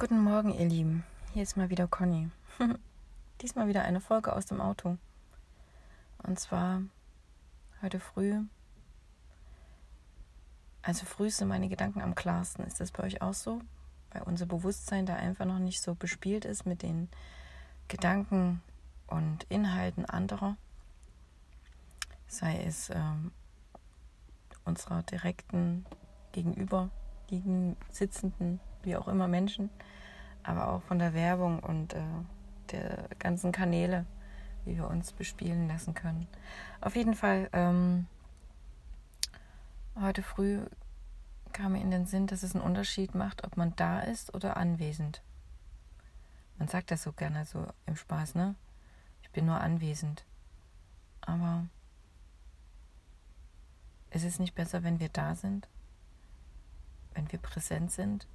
Guten Morgen, ihr Lieben. Hier ist mal wieder Conny. Diesmal wieder eine Folge aus dem Auto. Und zwar heute früh. Also früh sind meine Gedanken am klarsten. Ist das bei euch auch so? Weil unser Bewusstsein da einfach noch nicht so bespielt ist mit den Gedanken und Inhalten anderer. Sei es ähm, unserer direkten gegenüber liegenden, sitzenden, wie auch immer Menschen, aber auch von der Werbung und äh, der ganzen Kanäle, wie wir uns bespielen lassen können. Auf jeden Fall, ähm, heute früh kam mir in den Sinn, dass es einen Unterschied macht, ob man da ist oder anwesend. Man sagt das so gerne so im Spaß, ne? Ich bin nur anwesend. Aber ist es nicht besser, wenn wir da sind? Wenn wir präsent sind?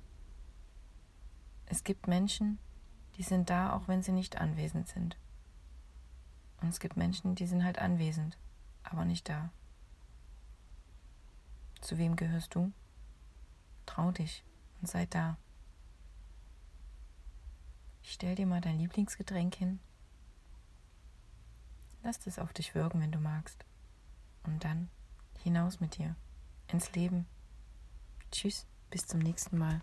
Es gibt Menschen, die sind da, auch wenn sie nicht anwesend sind. Und es gibt Menschen, die sind halt anwesend, aber nicht da. Zu wem gehörst du? Trau dich und sei da. Ich stell dir mal dein Lieblingsgetränk hin. Lass es auf dich wirken, wenn du magst. Und dann hinaus mit dir ins Leben. Tschüss, bis zum nächsten Mal.